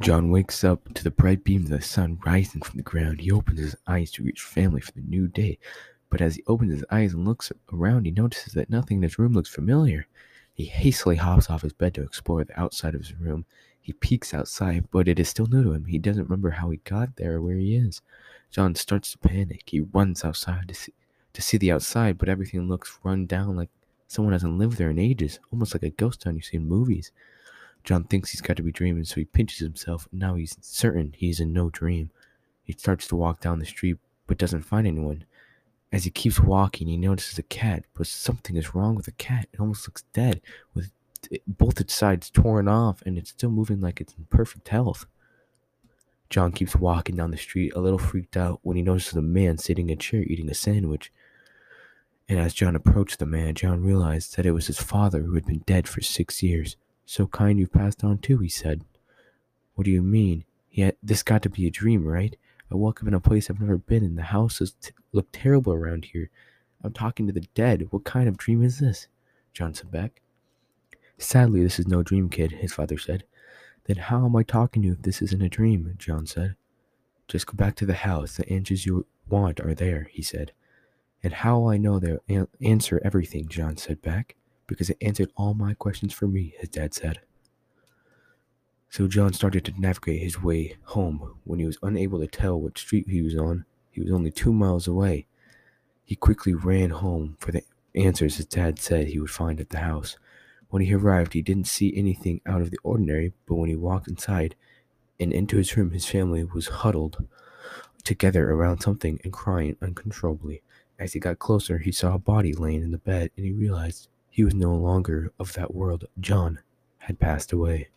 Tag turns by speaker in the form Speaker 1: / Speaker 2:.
Speaker 1: John wakes up to the bright beams of the sun rising from the ground. He opens his eyes to reach family for the new day. But as he opens his eyes and looks around, he notices that nothing in his room looks familiar. He hastily hops off his bed to explore the outside of his room. He peeks outside, but it is still new to him. He doesn't remember how he got there or where he is. John starts to panic. He runs outside to see, to see the outside, but everything looks run down like someone hasn't lived there in ages, almost like a ghost town you see in movies. John thinks he's got to be dreaming, so he pinches himself. Now he's certain he's in no dream. He starts to walk down the street, but doesn't find anyone. As he keeps walking, he notices a cat, but something is wrong with the cat. It almost looks dead, with both its sides torn off, and it's still moving like it's in perfect health. John keeps walking down the street, a little freaked out, when he notices a man sitting in a chair eating a sandwich. And as John approached the man, John realized that it was his father who had been dead for six years. So kind you've passed on too, he said. What do you mean? Yet this got to be a dream, right? I woke up in a place I've never been in. The houses t- look terrible around here. I'm talking to the dead. What kind of dream is this? John said back. Sadly, this is no dream, kid, his father said. Then how am I talking to you if this isn't a dream? John said. Just go back to the house. The answers you want are there, he said. And how will I know they'll answer everything? John said back because it answered all my questions for me, his dad said. So John started to navigate his way home. When he was unable to tell what street he was on, he was only two miles away. He quickly ran home for the answers his dad said he would find at the house. When he arrived, he didn't see anything out of the ordinary, but when he walked inside and into his room, his family was huddled together around something and crying uncontrollably. As he got closer, he saw a body laying in the bed and he realized he was no longer of that world. John had passed away.